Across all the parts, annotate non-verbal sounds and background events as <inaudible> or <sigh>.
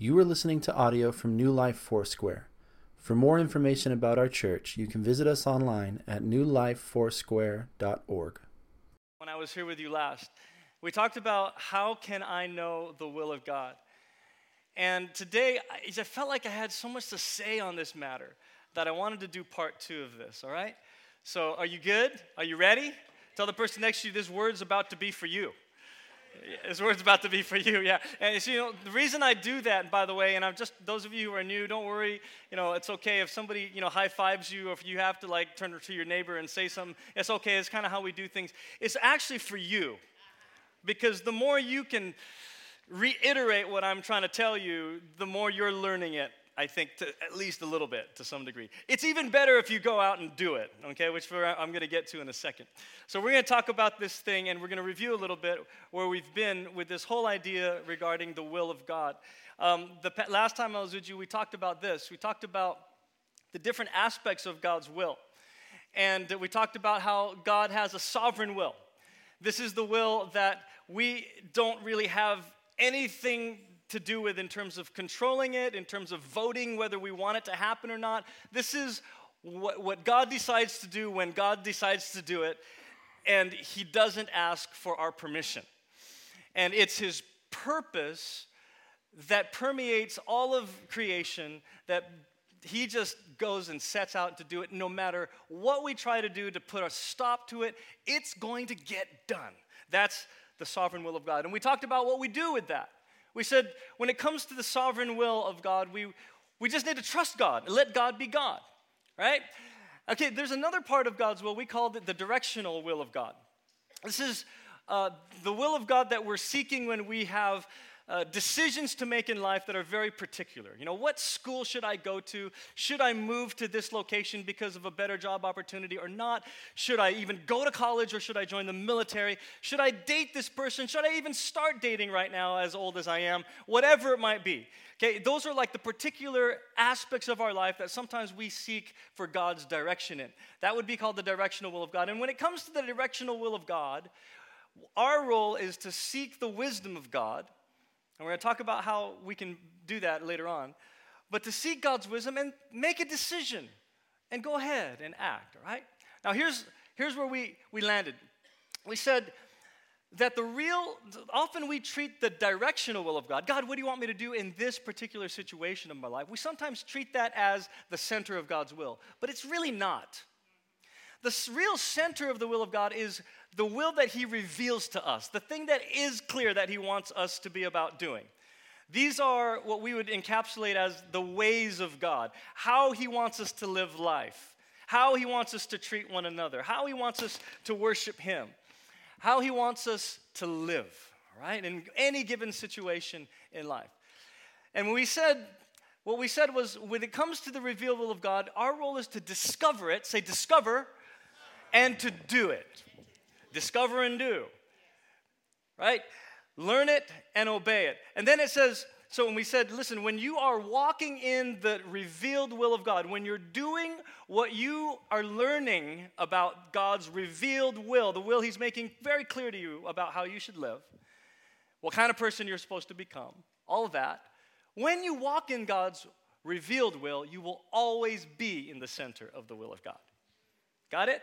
You are listening to audio from New Life Foursquare. For more information about our church, you can visit us online at newlifefoursquare.org. When I was here with you last, we talked about how can I know the will of God. And today, I felt like I had so much to say on this matter that I wanted to do part two of this, all right? So, are you good? Are you ready? Tell the person next to you this word's about to be for you. This word's about to be for you, yeah. And so, you know, the reason I do that, by the way, and I'm just those of you who are new, don't worry. You know, it's okay if somebody you know high fives you, or if you have to like turn to your neighbor and say something. It's okay. It's kind of how we do things. It's actually for you, because the more you can reiterate what I'm trying to tell you, the more you're learning it. I think to at least a little bit to some degree. It's even better if you go out and do it, okay, which I'm going to get to in a second. So, we're going to talk about this thing and we're going to review a little bit where we've been with this whole idea regarding the will of God. Um, the last time I was with you, we talked about this. We talked about the different aspects of God's will. And we talked about how God has a sovereign will. This is the will that we don't really have anything to do with in terms of controlling it, in terms of voting whether we want it to happen or not. This is what, what God decides to do when God decides to do it, and He doesn't ask for our permission. And it's His purpose that permeates all of creation that he just goes and sets out to do it no matter what we try to do to put a stop to it it's going to get done that's the sovereign will of god and we talked about what we do with that we said when it comes to the sovereign will of god we, we just need to trust god and let god be god right? Okay there's another part of god's will we called it the directional will of god. This is uh, the will of god that we're seeking when we have uh, decisions to make in life that are very particular. You know, what school should I go to? Should I move to this location because of a better job opportunity or not? Should I even go to college or should I join the military? Should I date this person? Should I even start dating right now, as old as I am? Whatever it might be. Okay, those are like the particular aspects of our life that sometimes we seek for God's direction in. That would be called the directional will of God. And when it comes to the directional will of God, our role is to seek the wisdom of God and we're going to talk about how we can do that later on. But to seek God's wisdom and make a decision and go ahead and act, all right? Now, here's, here's where we, we landed. We said that the real, often we treat the directional will of God. God, what do you want me to do in this particular situation of my life? We sometimes treat that as the center of God's will, but it's really not. The real center of the will of God is the will that He reveals to us, the thing that is clear that He wants us to be about doing. These are what we would encapsulate as the ways of God, how He wants us to live life, how He wants us to treat one another, how He wants us to worship Him, how He wants us to live, right, in any given situation in life. And when we said, what we said was when it comes to the revealed will of God, our role is to discover it, say, discover, and to do it. Discover and do. Right? Learn it and obey it. And then it says, so when we said, listen, when you are walking in the revealed will of God, when you're doing what you are learning about God's revealed will, the will He's making very clear to you about how you should live, what kind of person you're supposed to become, all of that, when you walk in God's revealed will, you will always be in the center of the will of God. Got it?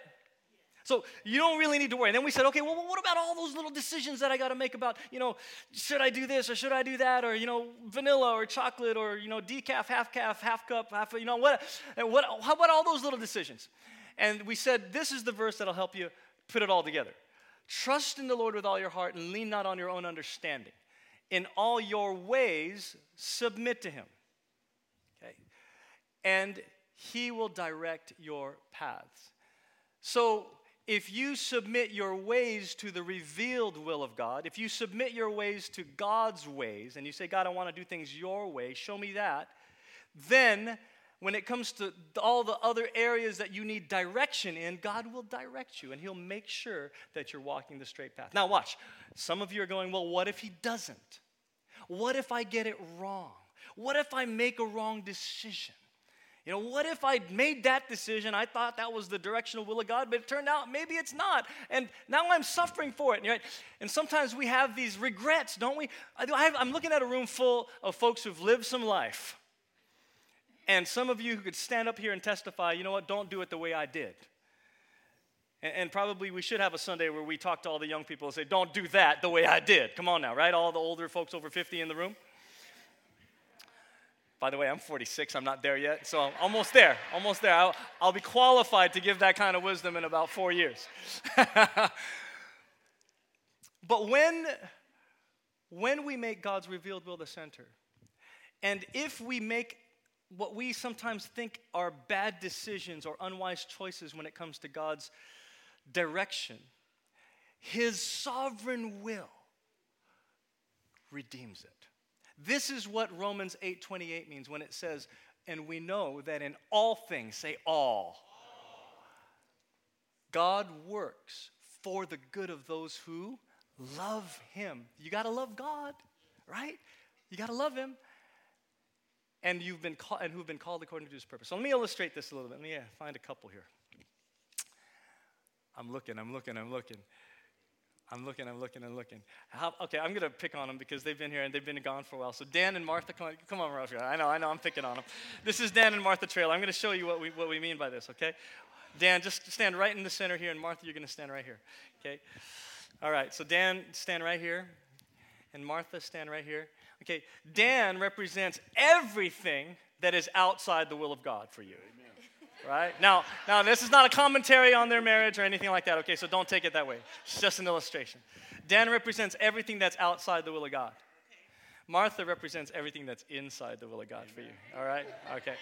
So you don't really need to worry. And then we said, okay, well, what about all those little decisions that I got to make about, you know, should I do this or should I do that or, you know, vanilla or chocolate or, you know, decaf, half calf, half cup, half, you know, what, what, how about all those little decisions? And we said, this is the verse that'll help you put it all together. Trust in the Lord with all your heart and lean not on your own understanding. In all your ways, submit to him. Okay? And he will direct your paths. So if you submit your ways to the revealed will of God, if you submit your ways to God's ways, and you say, God, I want to do things your way, show me that, then when it comes to all the other areas that you need direction in, God will direct you and He'll make sure that you're walking the straight path. Now, watch. Some of you are going, well, what if He doesn't? What if I get it wrong? What if I make a wrong decision? You know, what if I made that decision? I thought that was the directional will of God, but it turned out maybe it's not. And now I'm suffering for it. Right? And sometimes we have these regrets, don't we? I'm looking at a room full of folks who've lived some life. And some of you who could stand up here and testify, you know what, don't do it the way I did. And, and probably we should have a Sunday where we talk to all the young people and say, don't do that the way I did. Come on now, right? All the older folks over 50 in the room. By the way, I'm 46, I'm not there yet, so I'm almost there, almost there. I'll, I'll be qualified to give that kind of wisdom in about four years. <laughs> but when, when we make God's revealed will the center, and if we make what we sometimes think are bad decisions or unwise choices when it comes to God's direction, His sovereign will redeems it. This is what Romans 8:28 means when it says, "And we know that in all things, say all, God works for the good of those who love him." You got to love God, right? You got to love him. And you've been called and who've been called according to his purpose. So let me illustrate this a little bit. Let me uh, find a couple here. I'm looking, I'm looking, I'm looking. I'm looking, I'm looking, I'm looking. How, okay, I'm going to pick on them because they've been here and they've been gone for a while. So Dan and Martha, come on, come on, Martha. I know, I know, I'm picking on them. This is Dan and Martha Trail. I'm going to show you what we, what we mean by this, okay? Dan, just stand right in the center here, and Martha, you're going to stand right here, okay? All right, so Dan, stand right here, and Martha, stand right here. Okay, Dan represents everything that is outside the will of God for you. Amen right? Now, now this is not a commentary on their marriage or anything like that, okay? So don't take it that way. It's just an illustration. Dan represents everything that's outside the will of God. Martha represents everything that's inside the will of God for you, all right? Okay.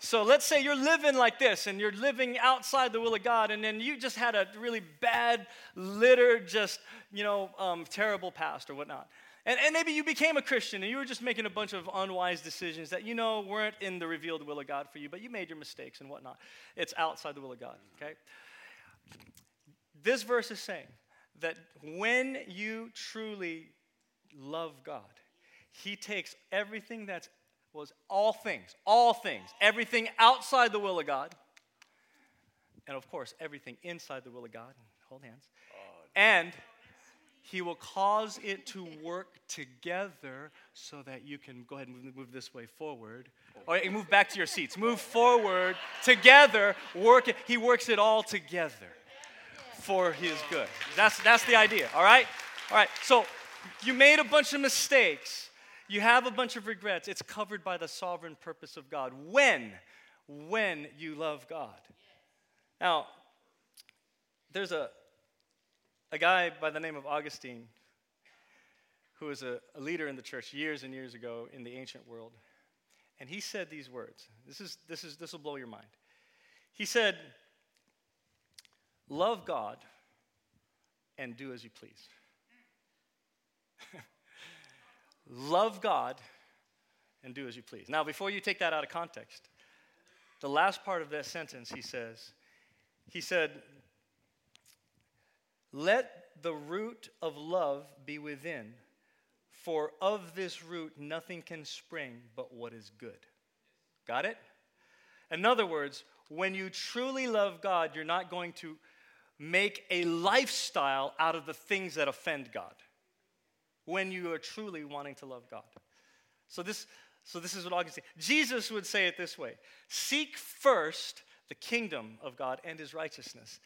So let's say you're living like this and you're living outside the will of God, and then you just had a really bad, littered, just, you know, um, terrible past or whatnot. And, and maybe you became a Christian and you were just making a bunch of unwise decisions that you know weren't in the revealed will of God for you, but you made your mistakes and whatnot. It's outside the will of God, okay? This verse is saying that when you truly love God, He takes everything that's was all things, all things, everything outside the will of God, and of course, everything inside the will of God. Hold hands. And he will cause it to work together so that you can go ahead and move this way forward. Or move back to your seats. Move forward together. Work it. He works it all together for his good. That's, that's the idea, all right? All right, so you made a bunch of mistakes. You have a bunch of regrets. It's covered by the sovereign purpose of God. When? When you love God. Now, there's a, a guy by the name of Augustine, who was a, a, leader in the church years and years ago in the ancient world, and he said these words. This is this is this will blow your mind. He said, "Love God and do as you please." <laughs> Love God and do as you please. Now, before you take that out of context, the last part of that sentence, he says, he said, let the root of love be within, for of this root nothing can spring but what is good. Got it? In other words, when you truly love God, you're not going to make a lifestyle out of the things that offend God. When you are truly wanting to love God. So this, so this is what Augustine. Jesus would say it this way: Seek first the kingdom of God and His righteousness,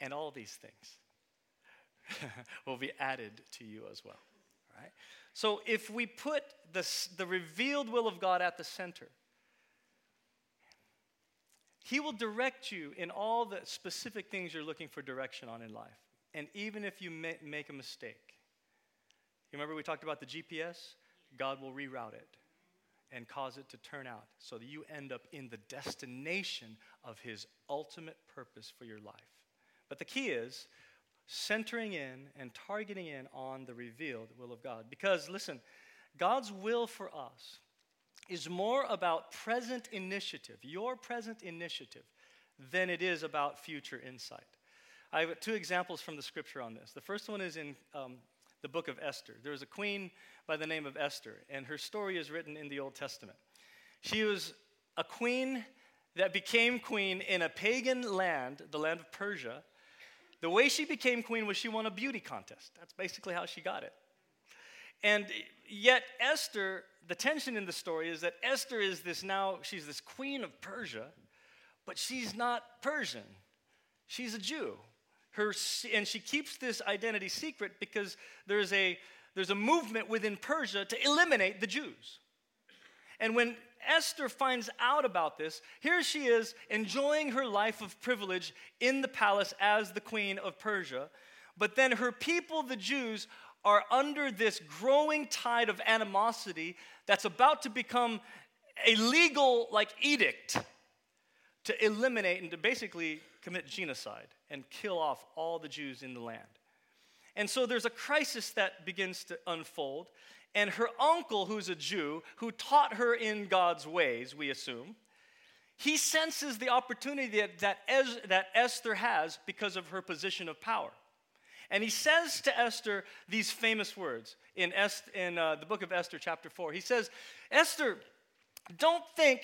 and all these things <laughs> will be added to you as well. Right? So if we put the, the revealed will of God at the center, He will direct you in all the specific things you're looking for direction on in life. And even if you make a mistake, you remember we talked about the GPS? God will reroute it and cause it to turn out so that you end up in the destination of His ultimate purpose for your life. But the key is centering in and targeting in on the revealed will of God. Because, listen, God's will for us is more about present initiative, your present initiative, than it is about future insight. I have two examples from the scripture on this. The first one is in um, the book of Esther. There was a queen by the name of Esther, and her story is written in the Old Testament. She was a queen that became queen in a pagan land, the land of Persia. The way she became queen was she won a beauty contest. That's basically how she got it. And yet, Esther, the tension in the story is that Esther is this now, she's this queen of Persia, but she's not Persian. She's a Jew. Her, and she keeps this identity secret because there's a, there's a movement within Persia to eliminate the Jews. And when Esther finds out about this, here she is enjoying her life of privilege in the palace as the queen of Persia. But then her people, the Jews, are under this growing tide of animosity that's about to become a legal like edict to eliminate and to basically commit genocide and kill off all the Jews in the land. And so there's a crisis that begins to unfold. And her uncle, who's a Jew, who taught her in God's ways, we assume, he senses the opportunity that, that, Esther has because of her position of power. And he says to Esther these famous words in, in uh, the book of Esther, chapter 4. He says, Esther, don't think,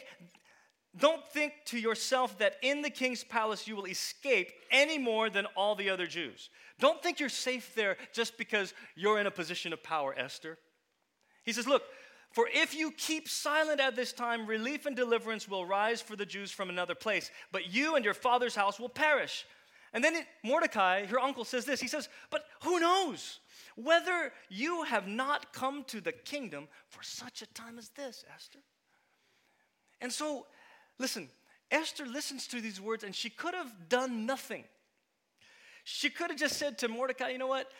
don't think to yourself that in the king's palace you will escape any more than all the other Jews. Don't think you're safe there just because you're in a position of power, Esther. He says, Look, for if you keep silent at this time, relief and deliverance will rise for the Jews from another place, but you and your father's house will perish. And then Mordecai, her uncle, says this He says, But who knows whether you have not come to the kingdom for such a time as this, Esther? And so, listen, Esther listens to these words and she could have done nothing. She could have just said to Mordecai, You know what?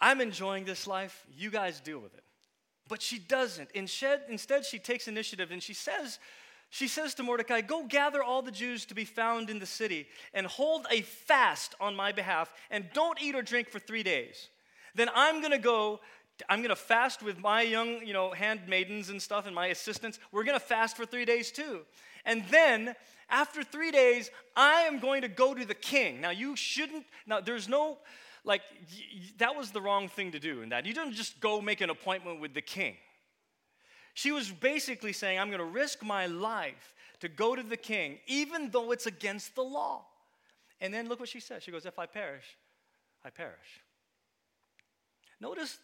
I'm enjoying this life. You guys deal with it. But she doesn't. Instead, she takes initiative and she says, she says to Mordecai, Go gather all the Jews to be found in the city and hold a fast on my behalf and don't eat or drink for three days. Then I'm going to go, I'm going to fast with my young, you know, handmaidens and stuff and my assistants. We're going to fast for three days too. And then after three days, I am going to go to the king. Now, you shouldn't, now, there's no, like, that was the wrong thing to do in that. You don't just go make an appointment with the king. She was basically saying, I'm going to risk my life to go to the king, even though it's against the law. And then look what she says. She goes, If I perish, I perish. Notice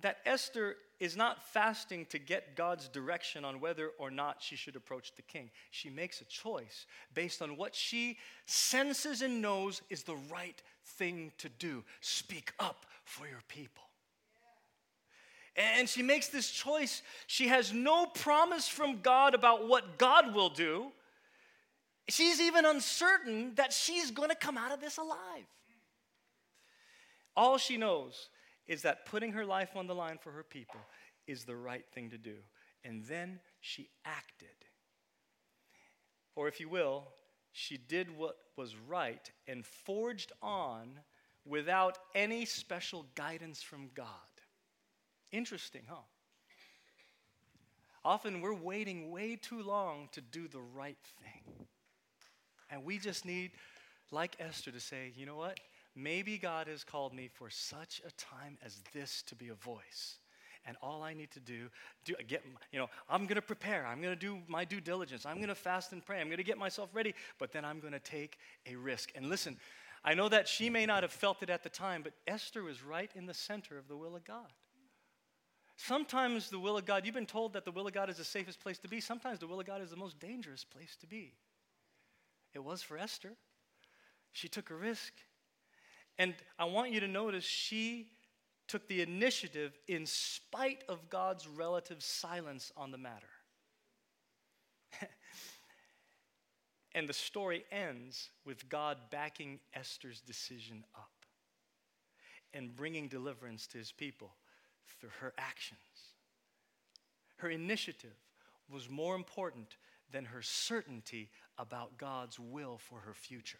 that Esther is not fasting to get God's direction on whether or not she should approach the king. She makes a choice based on what she senses and knows is the right thing to do. Speak up for your people. And she makes this choice. She has no promise from God about what God will do. She's even uncertain that she's going to come out of this alive. All she knows is that putting her life on the line for her people is the right thing to do. And then she acted. Or, if you will, she did what was right and forged on without any special guidance from God. Interesting, huh? Often we're waiting way too long to do the right thing. And we just need, like Esther, to say, you know what? Maybe God has called me for such a time as this to be a voice. And all I need to do, do get, you know, I'm going to prepare. I'm going to do my due diligence. I'm going to fast and pray. I'm going to get myself ready. But then I'm going to take a risk. And listen, I know that she may not have felt it at the time, but Esther was right in the center of the will of God. Sometimes the will of God, you've been told that the will of God is the safest place to be. Sometimes the will of God is the most dangerous place to be. It was for Esther. She took a risk. And I want you to notice she took the initiative in spite of God's relative silence on the matter. <laughs> and the story ends with God backing Esther's decision up and bringing deliverance to his people through her actions. Her initiative was more important than her certainty about God's will for her future.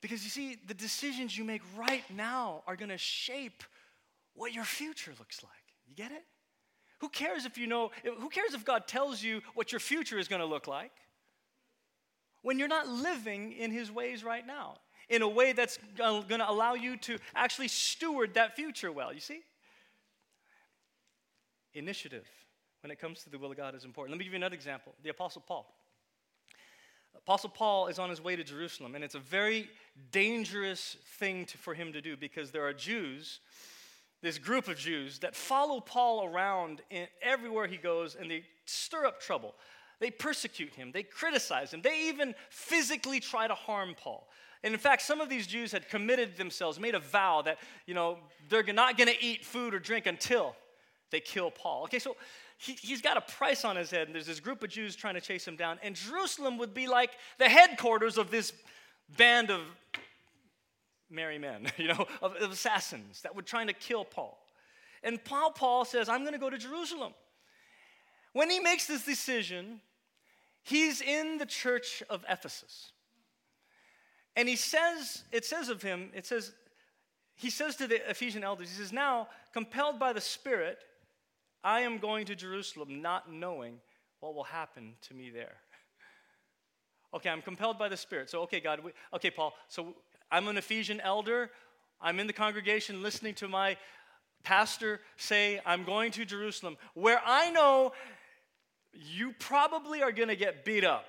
Because you see, the decisions you make right now are going to shape what your future looks like. You get it? Who cares if you know, who cares if God tells you what your future is going to look like? When you're not living in His ways right now, in a way that's going to allow you to actually steward that future well, you see? Initiative. when it comes to the will of God is important. Let me give you another example the Apostle Paul. Apostle Paul is on his way to Jerusalem, and it's a very dangerous thing to, for him to do because there are Jews, this group of Jews, that follow Paul around in, everywhere he goes and they stir up trouble. They persecute him, they criticize him, they even physically try to harm Paul. And in fact, some of these Jews had committed themselves, made a vow that, you know, they're not going to eat food or drink until they kill Paul. Okay, so he, he's got a price on his head, and there's this group of Jews trying to chase him down. And Jerusalem would be like the headquarters of this band of merry men, <laughs> you know, of, of assassins that were trying to kill Paul. And Paul, Paul says, I'm going to go to Jerusalem. When he makes this decision, he's in the church of Ephesus. And he says, it says of him, it says, he says to the Ephesian elders, he says, Now, compelled by the Spirit, I am going to Jerusalem not knowing what will happen to me there. <laughs> Okay, I'm compelled by the Spirit. So, okay, God, we, okay, Paul, so I'm an Ephesian elder. I'm in the congregation listening to my pastor say, I'm going to Jerusalem, where I know you probably are going to get beat up.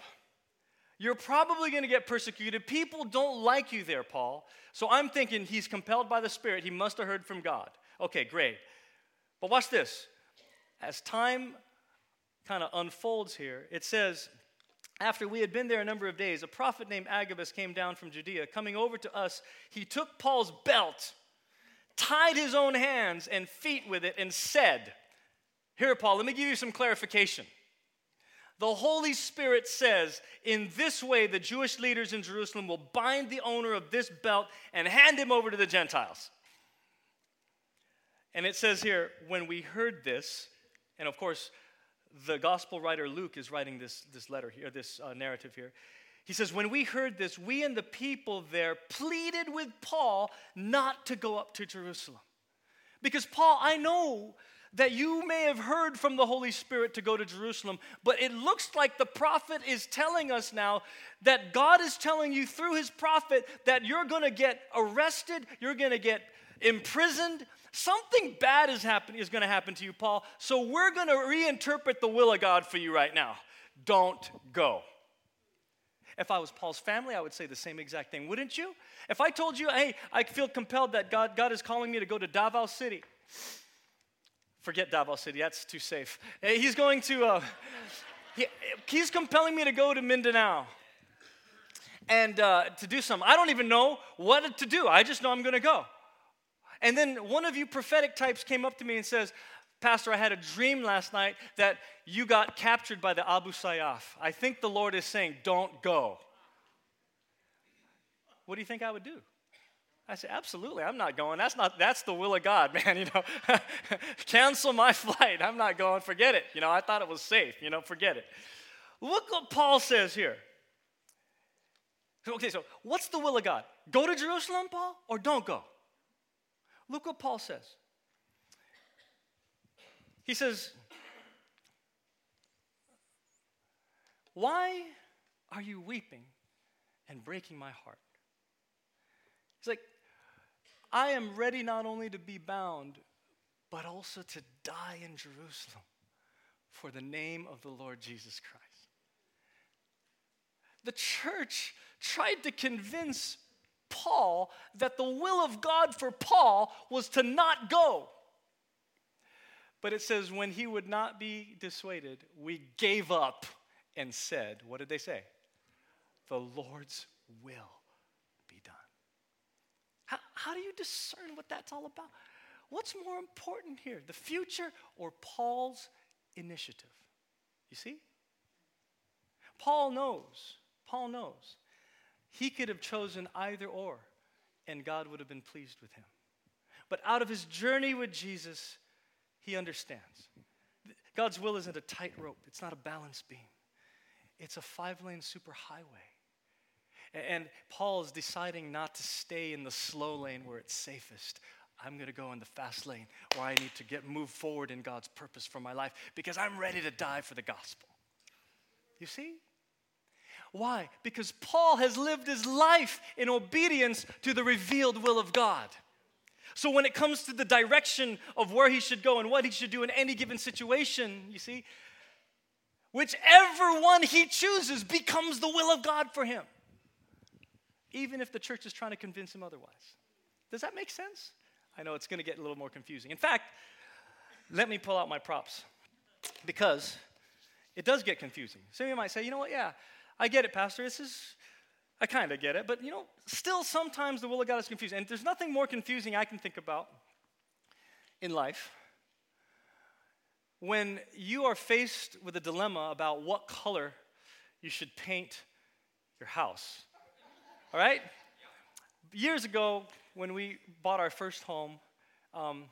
You're probably going to get persecuted. People don't like you there, Paul. So I'm thinking he's compelled by the Spirit. He must have heard from God. Okay, great. But watch this as time kind of unfolds here, it says, after we had been there a number of days, a prophet named Agabus came down from Judea. Coming over to us, he took Paul's belt, tied his own hands and feet with it, and said, Here, Paul, let me give you some clarification. The Holy Spirit says, in this way, the Jewish leaders in Jerusalem will bind the owner of this belt and hand him over to the Gentiles. And it says here, when we heard this, and of course, the gospel writer Luke is writing this, this letter here, this uh, narrative here. He says, When we heard this, we and the people there pleaded with Paul not to go up to Jerusalem. Because, Paul, I know that you may have heard from the Holy Spirit to go to Jerusalem, but it looks like the prophet is telling us now that God is telling you through his prophet that you're to get arrested, you're to get imprisoned, Something bad is, happen- is going to happen to you, Paul. So we're going to reinterpret the will of God for you right now. Don't go. If I was Paul's family, I would say the same exact thing, wouldn't you? If I told you, hey, I feel compelled that God, God is calling me to go to Davao City. Forget Davao City, that's too safe. He's going to, uh, he, he's compelling me to go to Mindanao and uh, to do something. I don't even know what to do. I just know I'm going to go. And then one of you prophetic types came up to me and says, Pastor, I had a dream last night that you got captured by the Abu Sayyaf. I think the Lord is saying, don't go. What do you think I would do? I said, absolutely, I'm not going. That's not that's the will of God, <laughs> man. You know, <laughs> cancel my flight. I'm not going. Forget it. You know, I thought it was safe. You know, forget it. Look what Paul says here. Okay, so what's the will of God? Go to Jerusalem, Paul, or don't go? Look what Paul says. He says, Why are you weeping and breaking my heart? He's like, I am ready not only to be bound, but also to die in Jerusalem for the name of the Lord Jesus Christ. The church tried to convince Paul that the will of God for Paul was to not go. But it says, when he would not be dissuaded, we gave up and said, What did they say? The Lord's will be done. How, how do you discern what that's all about? What's more important here, the future or Paul's initiative? You see? Paul knows, Paul knows he could have chosen either or, and God would have been pleased with him. But out of his journey with Jesus, he understands. God's will isn't a tightrope, it's not a balance beam, it's a five lane superhighway. And Paul is deciding not to stay in the slow lane where it's safest. I'm going to go in the fast lane where I need to get move forward in God's purpose for my life because I'm ready to die for the gospel. You see? Why? Because Paul has lived his life in obedience to the revealed will of God. So when it comes to the direction of where he should go and what he should do in any given situation, you see, whichever one he chooses becomes the will of God for him, even if the church is trying to convince him otherwise. Does that make sense? I know it's going to get a little more confusing. In fact, let me pull out my props because it does get confusing. Some of you might say, you know what, yeah, I get it, Pastor. This is, I kind of get it. But, you know, still sometimes the will of God is confusing. And there's nothing more confusing I can think about in life when you are faced with a dilemma about what color you should paint your house. All right? Years ago, when we bought our first home, um,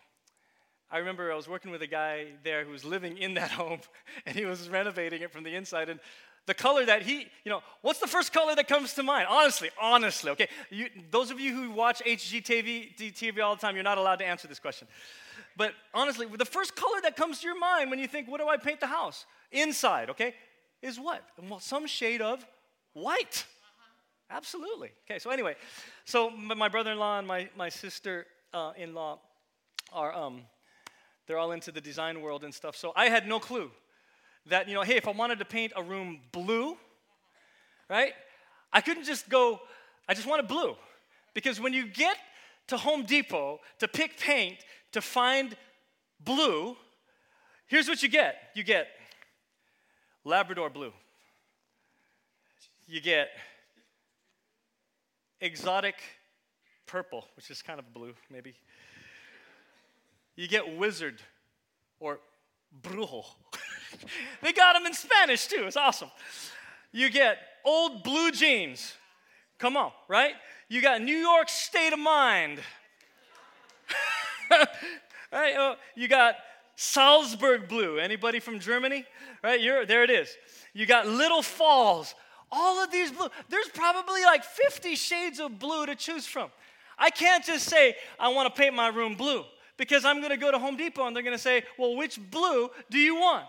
I remember I was working with a guy there who was living in that <laughs> home, and he was renovating it from the inside. And the color that he, you know, what's the first color that comes to mind? Honestly, honestly, okay. You, those of you who watch HGTV TV all the time, you're not allowed to answer this question. But honestly, the first color that comes to your mind when you think, what do I paint the house? Inside, okay, is what? Some shade of white. Absolutely. Okay, so anyway, so my brother in law and my, my sister uh, in law are, um, they're all into the design world and stuff. So I had no clue that, you know, hey, if I wanted to paint a room blue, right, I couldn't just go, I just want wanted blue. Because when you get to Home Depot to pick paint to find blue, here's what you get you get Labrador blue, you get exotic purple, which is kind of blue, maybe. You get wizard or brujo. <laughs> <laughs> they got them in Spanish too. It's awesome. You get old blue jeans. Come on, right? You got New York state of mind. <laughs> right? Oh, you got Salzburg blue. Anybody from Germany? Right? You're, there it is. You got Little Falls. All of these blue. There's probably like 50 shades of blue to choose from. I can't just say, I want to paint my room blue because I'm going to go to Home Depot and they're going to say, Well, which blue do you want?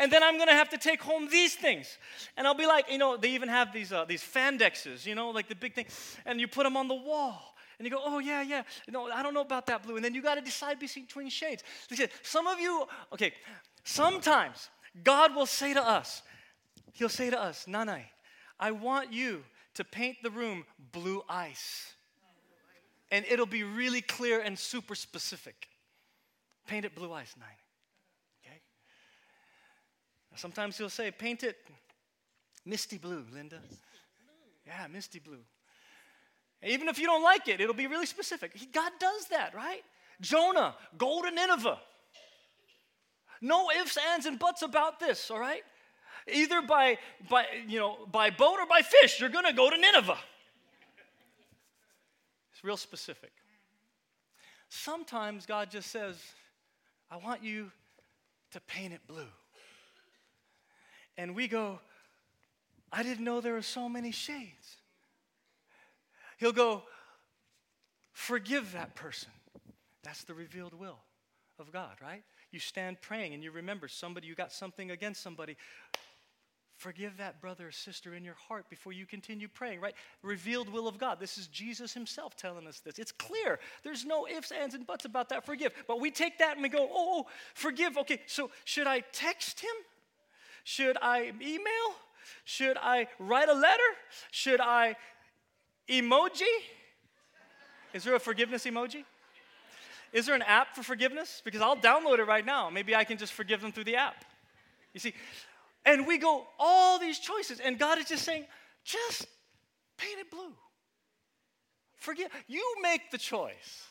And then I'm to have to take home these things. And I'll be like, you know, they even have these, uh, these Fandexes, you know, like the big thing. And you put them on the wall. And you go, oh, yeah, yeah. No, I don't know about that blue. And then you got to decide between shades. Listen, some of you, okay, sometimes God will say to us, He'll say to us, Nanai, I want you to paint the room blue ice. And it'll be really clear and super specific. Paint it blue ice, Nine. Sometimes he'll say, paint it misty blue, Linda. Yeah, misty blue. Even if you don't like it, it'll be really specific. God does that, right? Jonah, go to Nineveh. No ifs, ands, and buts about this, all right? Either by, by, you know, by boat or by fish, you're going to go to Nineveh. It's real specific. Sometimes God just says, I want you to paint it blue. And we go, I didn't know there were so many shades. He'll go, forgive that person. That's the revealed will of God, right? You stand praying and you remember somebody, you got something against somebody. Forgive that brother or sister in your heart before you continue praying, right? Revealed will of God. This is Jesus himself telling us this. It's clear. There's no ifs, ands, and buts about that. Forgive. But we take that and we go, oh, oh forgive. Okay, so should I text him? Should I email? Should I write a letter? Should I emoji? Is there a forgiveness emoji? Is there an app for forgiveness? Because I'll download it right now. Maybe I can just forgive them through the app. You see, and we go all these choices, and God is just saying, just paint it blue. Forgive. You make the choice.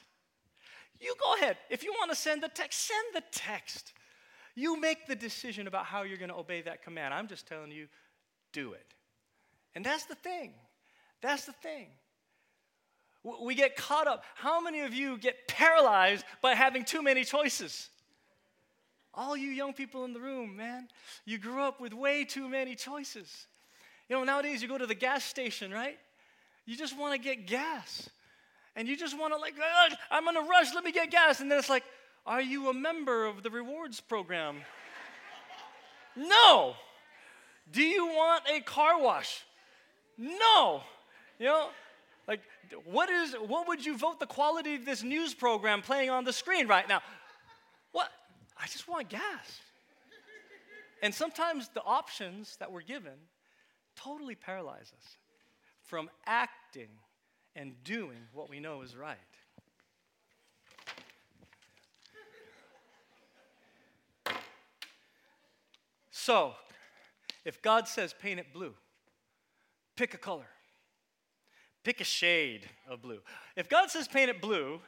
You go ahead. If you want to send the text, send the text. You make the decision about how you're going to obey that command. I'm just telling you, do it. And that's the thing. That's the thing. We get caught up. How many of you get paralyzed by having too many choices? All you young people in the room, man, you grew up with way too many choices. You know, nowadays you go to the gas station, right? You just want to get gas. And you just want to, like, I'm in a rush, let me get gas. And then it's like, are you a member of the rewards program? no. Do you want a car wash? No. You know, Like, what is what would you vote the quality of this news program playing on the screen right now? What? I just want gas. And sometimes the options that we're given totally paralyze us from acting and doing what we know is right. So, if God says paint it blue, pick a color, pick a shade of blue. If God says paint it blue,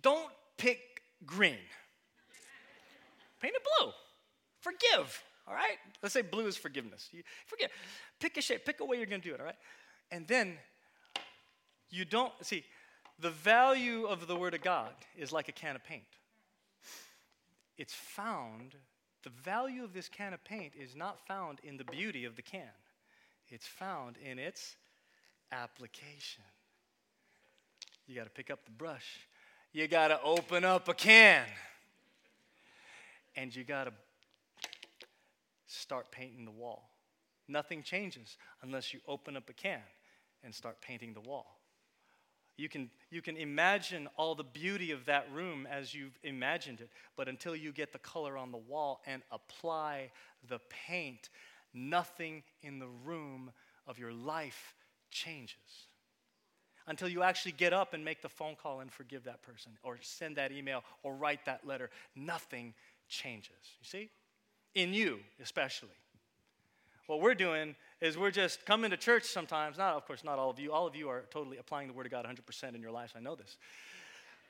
don't pick green. Paint it blue. Forgive, all right? Let's say blue is forgiveness. You forgive. Pick a shade, pick a way you're going to do it, all right? And then you don't, see, the value of the Word of God is like a can of paint. It's found, the value of this can of paint is not found in the beauty of the can, it's found in its application. You got to pick up the brush, you got to open up a can, and you got to start painting the wall. Nothing changes unless you open up a can and start painting the wall. You can, you can imagine all the beauty of that room as you've imagined it, but until you get the color on the wall and apply the paint, nothing in the room of your life changes. Until you actually get up and make the phone call and forgive that person, or send that email, or write that letter, nothing changes. You see? In you, especially. What we're doing is we're just coming to church sometimes. Not, of course, not all of you. All of you are totally applying the Word of God 100% in your lives. I know this.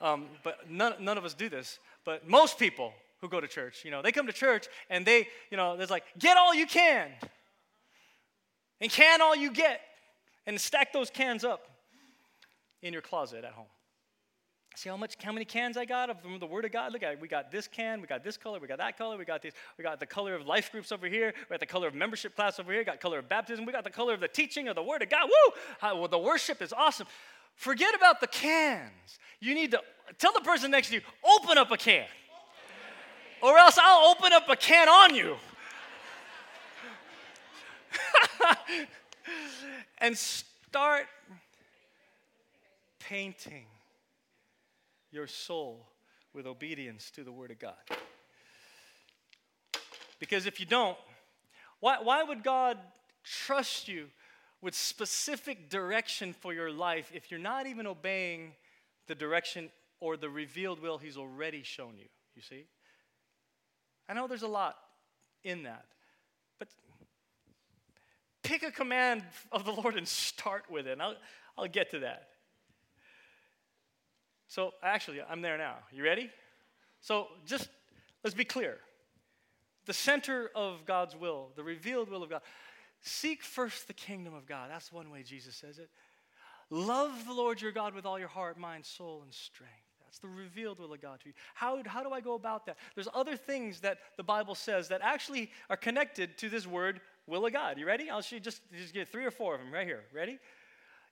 Um, but none, none of us do this. But most people who go to church, you know, they come to church and they, you know, there's like, get all you can. And can all you get. And stack those cans up in your closet at home. See how much, how many cans I got of the Word of God? Look at it. We got this can, we got this color, we got that color, we got this, we got the color of life groups over here, we got the color of membership class over here, got color of baptism, we got the color of the teaching of the Word of God. Woo! How, well, the worship is awesome. Forget about the cans. You need to tell the person next to you, open up a can. Or else I'll open up a can on you. <laughs> and start painting your soul with obedience to the Word of God. Because if you don't, why, why would God trust you with specific direction for your life if you're not even obeying the direction or the revealed will He's already shown you? You see? I know there's a lot in that, but pick a command of the Lord and start with it. I'll, I'll get to that. So, actually, I'm there now. You ready? So, just let's be clear. The center of God's will, the revealed will of God, seek first the kingdom of God. That's one way Jesus says it. Love the Lord your God with all your heart, mind, soul, and strength. That's the revealed will of God to you. How, how do I go about that? There's other things that the Bible says that actually are connected to this word, will of God. You ready? I'll show you just, just get three or four of them right here. Ready?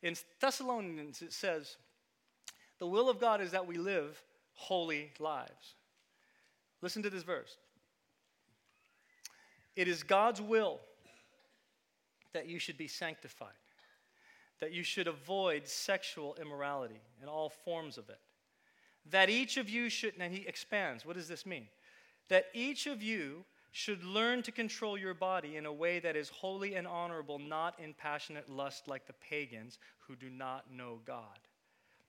In Thessalonians, it says, the will of God is that we live holy lives. Listen to this verse. It is God's will that you should be sanctified, that you should avoid sexual immorality and all forms of it, that each of you should, and he expands, what does this mean? That each of you should learn to control your body in a way that is holy and honorable, not in passionate lust like the pagans who do not know God.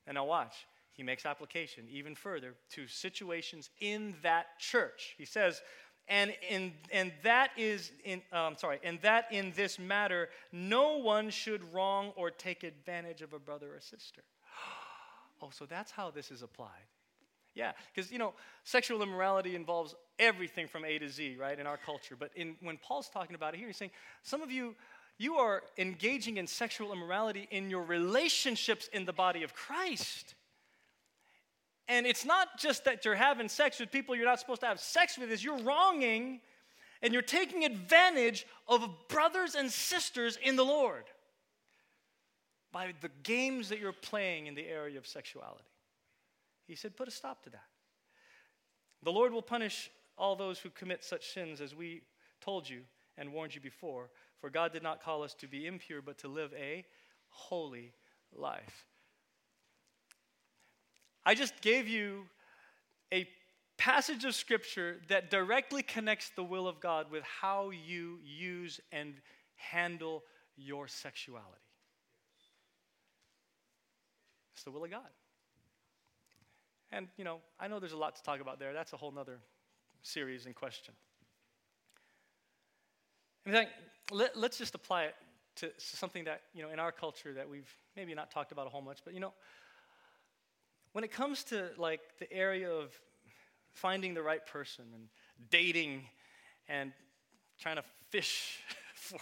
And now watch. He makes application even further to situations in that church. He says, and in and that is in um, sorry, and that in this matter, no one should wrong or take advantage of a brother or sister. <gasps> Oh, so that's how this is applied. Yeah, because you know, sexual immorality involves everything from A to Z, right, in our culture. But in, when Paul's talking about it here, he's saying some of you you are engaging in sexual immorality in your relationships in the body of Christ. And it's not just that you're having sex with people you're not supposed to have sex with, is you're wronging and you're taking advantage of brothers and sisters in the Lord by the games that you're playing in the area of sexuality. He said, put a stop to that. The Lord will punish all those who commit such sins as we told you and warned you before. For God did not call us to be impure, but to live a holy life. I just gave you a passage of scripture that directly connects the will of God with how you use and handle your sexuality. It's the will of God. And, you know, I know there's a lot to talk about there. That's a whole nother series in question. In fact, let, let's just apply it to something that, you know, in our culture that we've maybe not talked about a whole much, but, you know, when it comes to like the area of finding the right person and dating and trying to fish <laughs> for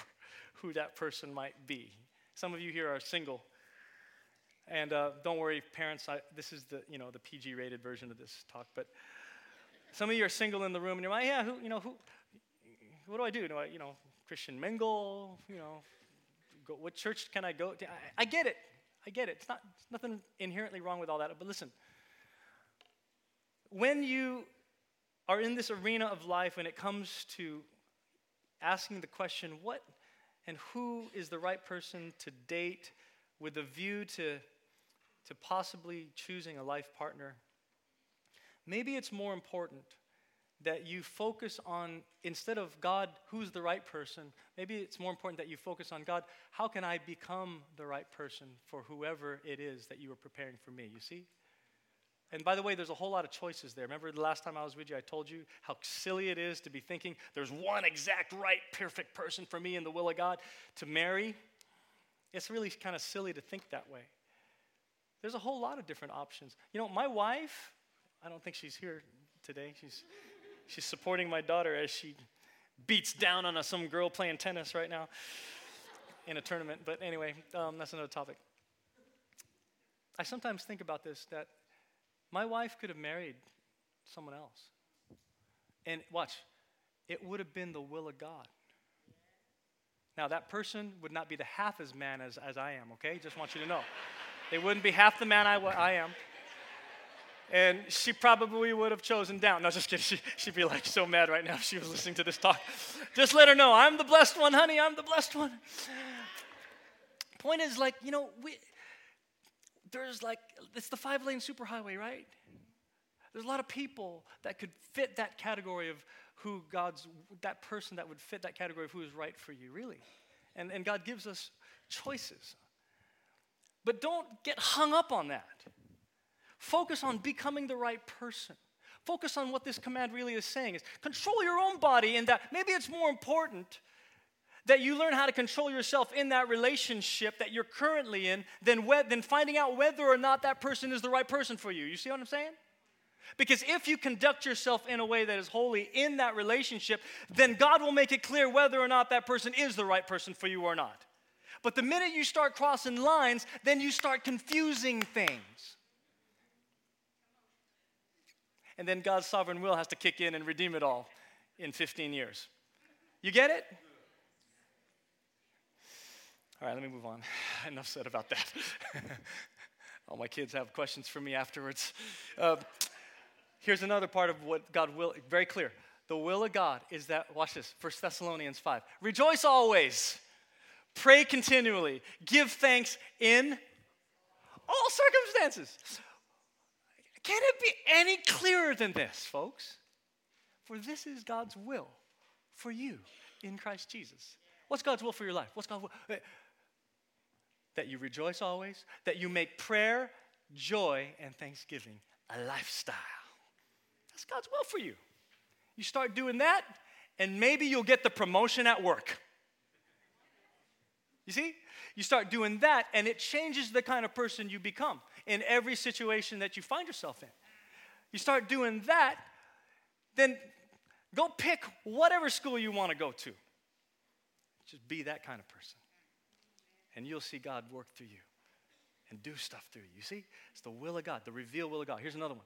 who that person might be. Some of you here are single. And uh, don't worry, parents, I, this is the, you know, the PG rated version of this talk, but some of you are single in the room and you're like, yeah, who, you know, who, what do I do? Do I, you know, Christian mingle? You know, go, what church can I go to? I, I get it. I get it. It's not it's nothing inherently wrong with all that. But listen, when you are in this arena of life, when it comes to asking the question, what and who is the right person to date with a view to, to possibly choosing a life partner, maybe it's more important that you focus on, instead of God, who's the right person, maybe it's more important that you focus on God, how can I become the right person for whoever it is that you are preparing for me? You see? And by the way, there's a whole lot of choices there. Remember the last time I was with you, I told you how silly it is to be thinking there's one exact right, perfect person for me in the will of God to marry. It's really kind of silly to think that way. There's a whole lot of different options. You know, my wife, I don't think she's here today. She's, she's supporting my daughter as she beats down on a, some girl playing tennis right now in a tournament. But anyway, um, that's another topic. I sometimes think about this that my wife could have married someone else. And watch, it would have been the will of God. Now, that person would not be the half as man as, as I am, okay? Just want you to know. They wouldn't be half the man I, I am. And she probably would have chosen down. No, just kidding. <laughs> She, she'd be like so mad right now if she was listening to this talk. Just let her know I'm the blessed one, honey. I'm the blessed one. Point is, like, you know, we, there's like, it's the five lane superhighway, right? There's a lot of people that could fit that category of who God's, that person that would fit that category of who is right for you, really. And, and God gives us choices. But don't get hung up on that. Focus on becoming the right person. Focus on what this command really is saying is control your own body in that maybe it's more important that you learn how to control yourself in that relationship that you're currently in than, we- than finding out whether or not that person is the right person for you. You see what I'm saying? Because if you conduct yourself in a way that is holy in that relationship, then God will make it clear whether or not that person is the right person for you or not. But the minute you start crossing lines, then you start confusing things. And then God's sovereign will has to kick in and redeem it all in 15 years. You get it? All right, let me move on. <laughs> Enough said about that. <laughs> All my kids have questions for me afterwards. Uh, here's another part of what God will, very clear. The will of God is that, watch this, 1 Thessalonians 5. Rejoice always, pray continually, give thanks in all circumstances. Can it be any clearer than this, folks? For this is God's will for you in Christ Jesus. What's God's will for your life? What's God's will? Eh, that you rejoice always, that you make prayer, joy, and thanksgiving a lifestyle. That's God's will for you. You start doing that, and maybe you'll get the promotion at work. You see? You start doing that, and it changes the kind of person you become in every situation that you find yourself in. You start doing that, then go pick whatever school you want to go to. Just be that kind of person and you'll see God work through you and do stuff through you. You see? It's the will of God, the revealed will of God. Here's another one.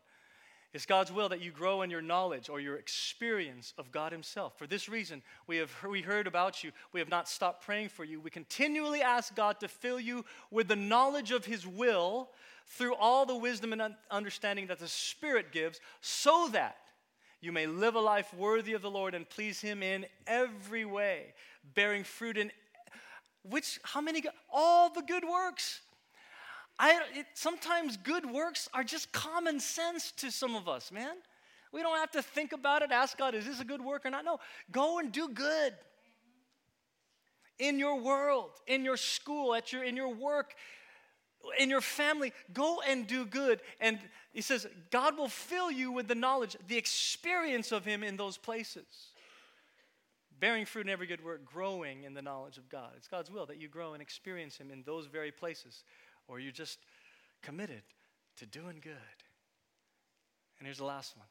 It's God's will that you grow in your knowledge or your experience of God Himself. For this reason, we have we heard about you. We have not stopped praying for you. We continually ask God to fill you with the knowledge of His will through all the wisdom and understanding that the Spirit gives, so that you may live a life worthy of the Lord and please Him in every way, bearing fruit in which, how many? All the good works. I, it, sometimes good works are just common sense to some of us, man. We don't have to think about it, ask God, is this a good work or not? No, go and do good. In your world, in your school, at your, in your work, in your family, go and do good. And he says, God will fill you with the knowledge, the experience of Him in those places. Bearing fruit in every good work, growing in the knowledge of God. It's God's will that you grow and experience Him in those very places, or you're just committed to doing good. And here's the last one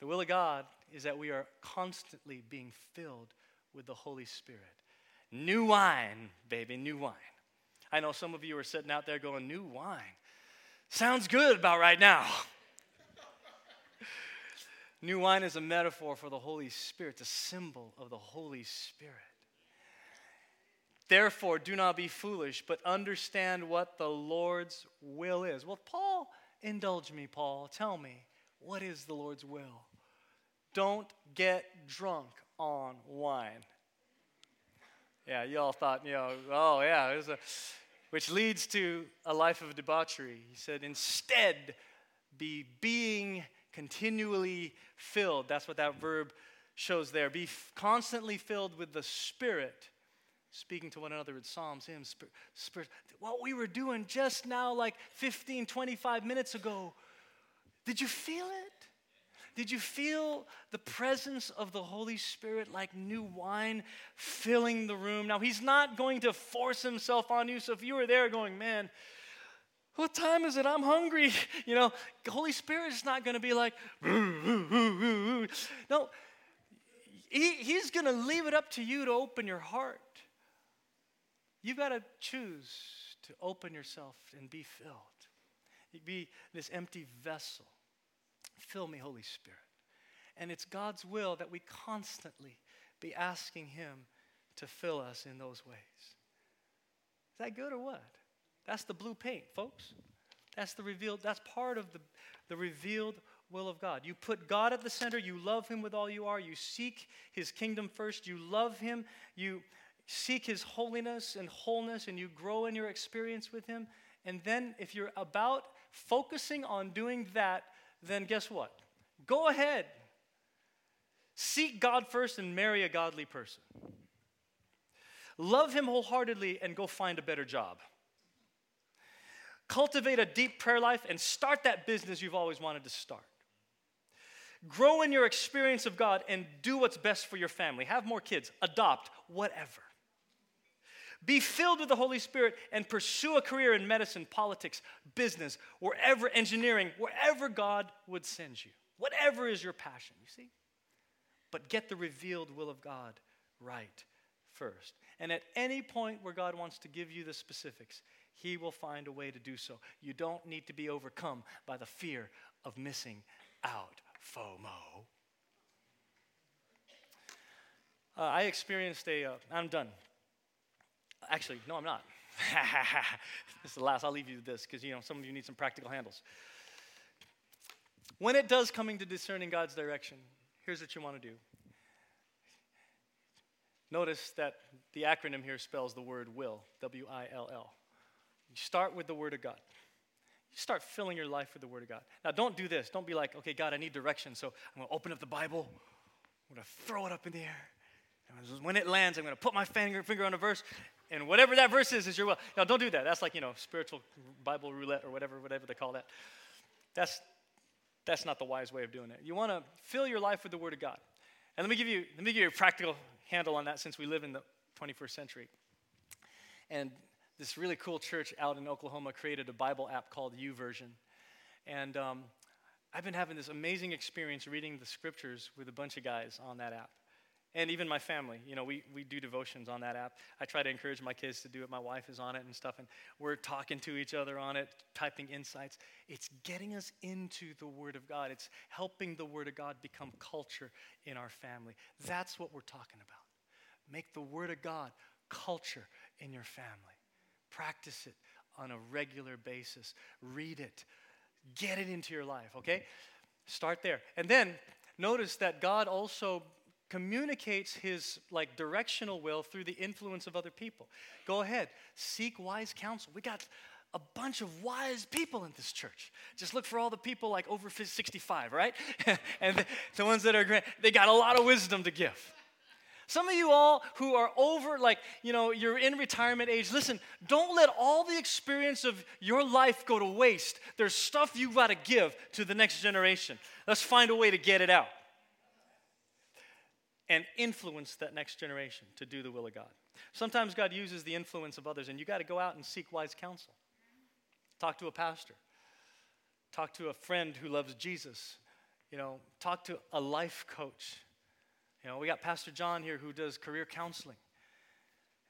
the will of God is that we are constantly being filled with the Holy Spirit. New wine, baby, new wine. I know some of you are sitting out there going, New wine. Sounds good about right now. <laughs> new wine is a metaphor for the Holy Spirit, a symbol of the Holy Spirit. Therefore, do not be foolish, but understand what the Lord's will is. Well, Paul, indulge me, Paul. Tell me, what is the Lord's will? Don't get drunk on wine. Yeah, you all thought, you know, oh, yeah, a, which leads to a life of debauchery. He said, instead, be being continually filled. That's what that verb shows there. Be f- constantly filled with the Spirit, speaking to one another in Psalms, hymns, spirit, spirit. What we were doing just now, like 15, 25 minutes ago, did you feel it? Did you feel the presence of the Holy Spirit like new wine filling the room? Now, He's not going to force Himself on you. So if you were there going, man, what time is it? I'm hungry. <laughs> You know, the Holy Spirit is not going to be like, no, he, He's going to leave it up to you to open your heart. You've got to choose to open yourself and be filled. Be this empty vessel Fill me, Holy Spirit. And it's God's will that we constantly be asking Him to fill us in those ways. Is that good or what? That's the blue paint, folks. That's the revealed, that's part of the, the revealed will of God. You put God at the center, you love Him with all you are, you seek His kingdom first, you love Him, you seek His holiness and wholeness, and you grow in your experience with Him. And then, if you're about focusing on doing that, then guess what? Go ahead. Seek God first and marry a godly person. Love Him wholeheartedly and go find a better job. Cultivate a deep prayer life and start that business you've always wanted to start. Grow in your experience of God and do what's best for your family. Have more kids, adopt, whatever. Be filled with the Holy Spirit and pursue a career in medicine, politics, business, wherever, engineering, wherever God would send you. Whatever is your passion, you see? But get the revealed will of God right first. And at any point where God wants to give you the specifics, He will find a way to do so. You don't need to be overcome by the fear of missing out. FOMO. Uh, I experienced a. am uh, done. Actually, no, I'm not. <laughs> this is the last. I'll leave you with this because you know some of you need some practical handles. When it does coming to discerning God's direction, here's what you want to do. Notice that the acronym here spells the word will, W I L L. You start with the Word of God. You start filling your life with the Word of God. Now, don't do this. Don't be like, okay, God, I need direction, so I'm going to open up the Bible. I'm going to throw it up in the air. And when it lands, I'm going to put my finger, finger on a verse, and whatever that verse is, is your will. Now, don't do that. That's like, you know, spiritual Bible roulette or whatever, whatever they call that. That's, that's not the wise way of doing it. You want to fill your life with the Word of God. And let me give you, let me give you a practical handle on that since we live in the 21st century. And this really cool church out in Oklahoma created a Bible app called YouVersion. And um, I've been having this amazing experience reading the scriptures with a bunch of guys on that app and even my family you know we, we do devotions on that app. I try to encourage my kids to do it. My wife is on it and stuff and we're talking to each other on it typing insights. It's getting us into the word of god. It's helping the word of god become culture in our family. That's what we're talking about. Make the word of god culture in your family. Practice it on a regular basis. Read it. Get it into your life okay? Start there. And then notice that god also communicates his like directional will through the influence of other people. Go ahead, seek wise counsel. We got a bunch of wise people in this church. Just look for all the people like over 65, right? <laughs> and the, the ones that are great, they got a lot of wisdom to give. Some of you all who are over, like, you know, you're in retirement age, listen, don't let all the experience of your life go to waste. There's stuff you've got to give to the next generation. Let's find a way to get it out and influence that next generation to do the will of God. Sometimes God uses the influence of others, and you got to go out and seek wise counsel. Talk to a pastor, talk to a friend who loves Jesus, you know, talk to a life coach you know, we got Pastor John here who does career counseling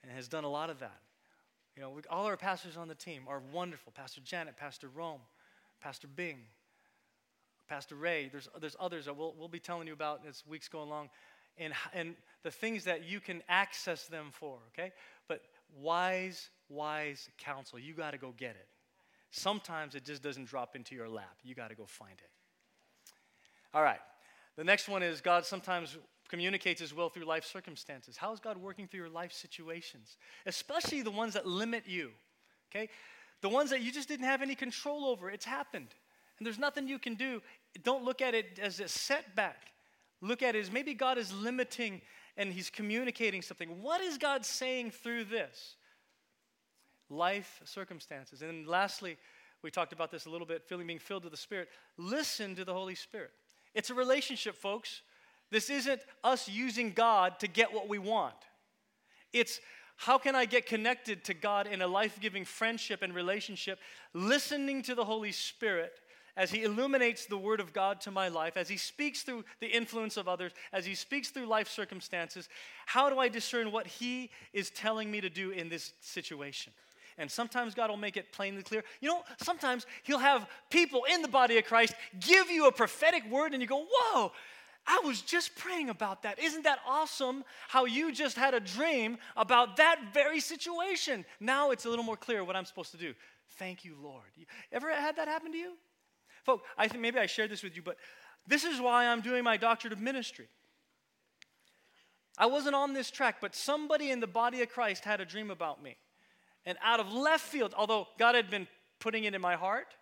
and has done a lot of that. You know, we, all our pastors on the team are wonderful. Pastor Janet, Pastor Rome, Pastor Bing, Pastor Ray. There's, there's others that we'll, we'll be telling you about as weeks go along and, and the things that you can access them for, okay? But wise, wise counsel, you got to go get it. Sometimes it just doesn't drop into your lap. You got to go find it. All right. The next one is God sometimes communicates his will through life circumstances. How is God working through your life situations? Especially the ones that limit you, okay? The ones that you just didn't have any control over. It's happened. And there's nothing you can do. Don't look at it as a setback. Look at it as maybe God is limiting and he's communicating something. What is God saying through this? Life circumstances. And lastly, we talked about this a little bit, feeling being filled with the Spirit. Listen to the Holy Spirit. It's a relationship, folks. This isn't us using God to get what we want. It's how can I get connected to God in a life giving friendship and relationship, listening to the Holy Spirit as He illuminates the Word of God to my life, as He speaks through the influence of others, as He speaks through life circumstances? How do I discern what He is telling me to do in this situation? And sometimes God will make it plainly clear. You know, sometimes He'll have people in the body of Christ give you a prophetic word, and you go, Whoa, I was just praying about that. Isn't that awesome how you just had a dream about that very situation? Now it's a little more clear what I'm supposed to do. Thank you, Lord. You Ever had that happen to you? I think maybe I shared this with you, but this is why I'm doing my doctorate of ministry. I wasn't on this track, but somebody in the body of Christ had a dream about me. And out of left field, although God had been putting it in my heart,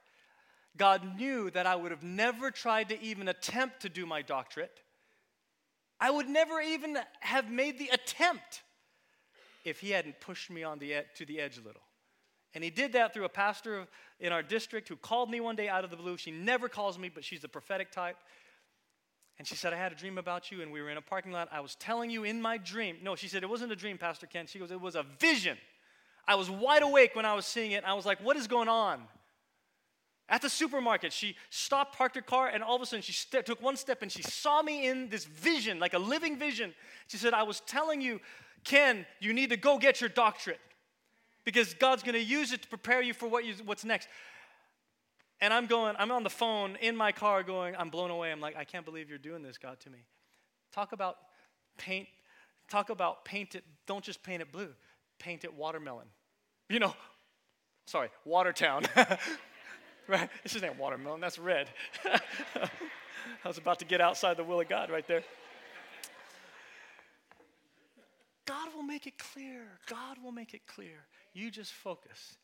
God knew that I would have never tried to even attempt to do my doctorate. I would never even have made the attempt if He hadn't pushed me on the ed- to the edge a little. And He did that through a pastor in our district who called me one day out of the blue. She never calls me, but she's the prophetic type. And she said, I had a dream about you, and we were in a parking lot. I was telling you in my dream. No, she said, it wasn't a dream, Pastor Ken. She goes, it was a vision. I was wide awake when I was seeing it. I was like, what is going on? At the supermarket, she stopped, parked her car, and all of a sudden she st- took one step and she saw me in this vision, like a living vision. She said, I was telling you, Ken, you need to go get your doctorate because God's going to use it to prepare you for what you, what's next. And I'm going, I'm on the phone in my car going, I'm blown away. I'm like, I can't believe you're doing this, God, to me. Talk about paint, talk about paint it, don't just paint it blue, paint it watermelon. You know, sorry, Watertown. <laughs> right? This isn't watermelon, that's red. <laughs> I was about to get outside the will of God right there. God will make it clear. God will make it clear. You just focus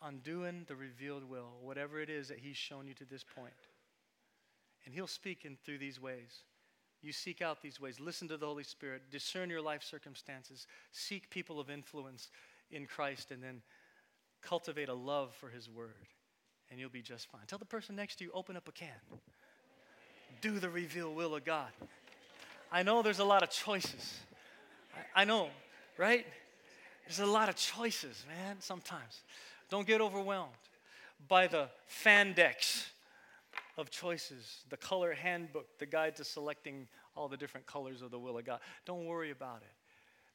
on doing the revealed will, whatever it is that He's shown you to this point. And He'll speak in through these ways. You seek out these ways. Listen to the Holy Spirit. Discern your life circumstances. Seek people of influence in Christ, and then cultivate a love for His Word and you'll be just fine. Tell the person next to you, open up a can. Do the reveal will of God. I know there's a lot of choices. I, know, right? There's a lot of choices, man, sometimes. Don't get overwhelmed by the fandex of choices, the color handbook, the guide to selecting all the different colors of the will of God. Don't worry about it.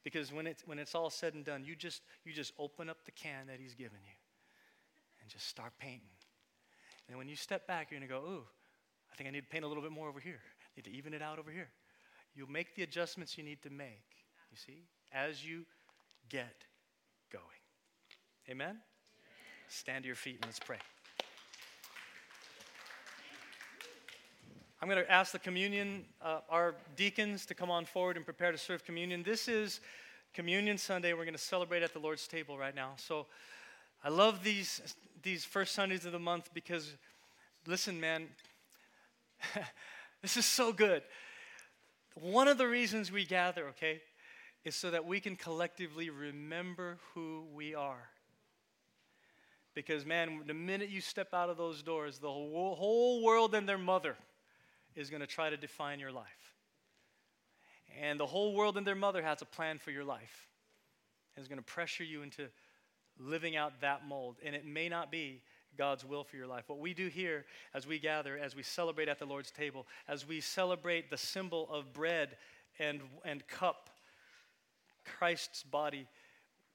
Because when it's, when it's all said and done, you just, you just open up the can that He's given you and just start painting. And when you step back, you're going to go, ooh, I think I need to paint a little bit more over here. I need to even it out over here. You'll make the adjustments you need to make, you see, as you get going. Amen? Stand to your feet and let's pray. I'm going to ask the communion, uh, our deacons, to come on forward and prepare to serve communion. This is Communion Sunday. We're going to celebrate at the Lord's table right now. So, I love these, these first Sundays of the month because, listen, man, <laughs> this is so good. One of the reasons we gather, okay, is so that we can collectively remember who we are. Because, man, the minute you step out of those doors, the whole, world and their mother is going to try to define your life. And the whole world and their mother has a plan for your life. And is going to pressure you into living out that mold. And it may not be God's will for your life. What we do here as we gather, as we celebrate at the Lord's table, as we celebrate the symbol of bread and, and cup, Christ's body,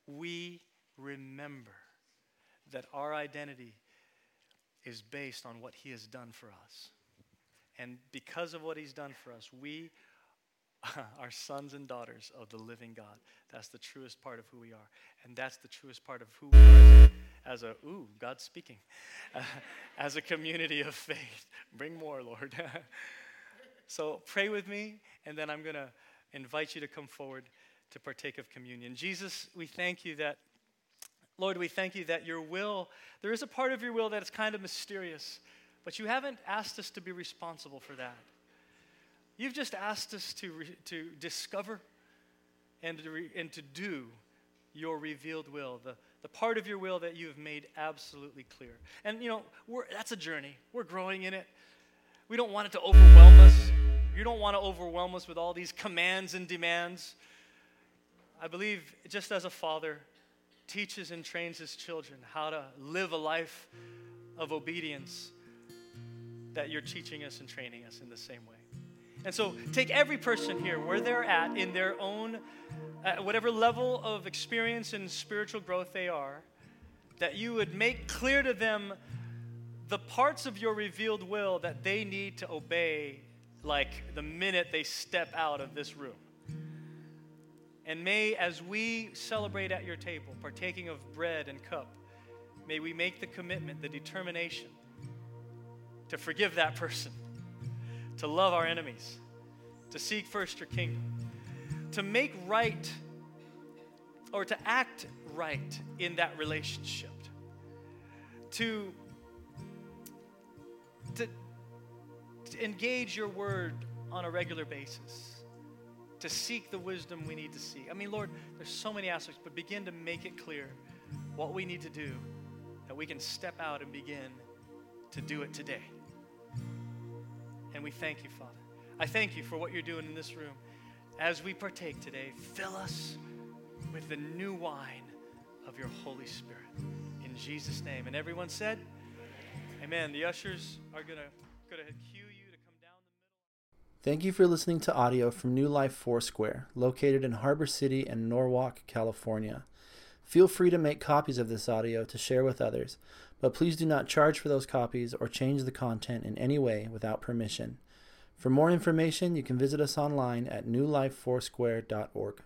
we remember that our identity is based on what he has done for us. And because of what he's done for us, we <laughs> are sons and daughters of the living God. That's the truest part of who we are. And that's the truest part of who we are as a, ooh, God's speaking, uh, <laughs> as a community of faith. Bring more, Lord. <laughs> so pray with me, and then I'm going to invite you to come forward to partake of communion. Jesus, we thank you that, Lord, we thank you that your will, there is a part of your will that is kind of mysterious, but you haven't asked us to be responsible for that. You've just asked us to, re, to discover and to, re, and to do your revealed will, the, the part of your will that you have made absolutely clear. And, you know, that's a journey. We're growing in it. We don't want it to overwhelm us. You don't want to overwhelm us with all these commands and demands. I believe, just as a father teaches and trains his children how to live a life of obedience, that you're teaching us and training us in the same way. And so take every person here where they're at in their own, whatever level of experience and spiritual growth they are, that you would make clear to them the parts of your revealed will that they need to obey, like the minute they step out of this room. And may, as we celebrate at your table, partaking of bread and cup, may we make the commitment, the determination to forgive that person to love our enemies, to seek first your kingdom, to make right or to act right in that relationship, to, to, to engage your word on a regular basis, to seek the wisdom we need to seek. I mean, Lord, there's so many aspects, but begin to make it clear what we need to do that we can step out and begin to do it today. And we thank you, Father. I thank you for what you're doing in this room. As we partake today, fill us with the new wine of your Holy Spirit. In Jesus' name. And everyone said, Amen. The ushers are going to going to Thank you for listening to audio from New Life Foursquare, located in Harbor City and Norwalk, California. Feel free to make copies of this audio to share with others, but please do not charge for those copies or change the content in any way without permission. For more information, you can visit us online at newlifefoursquare.org.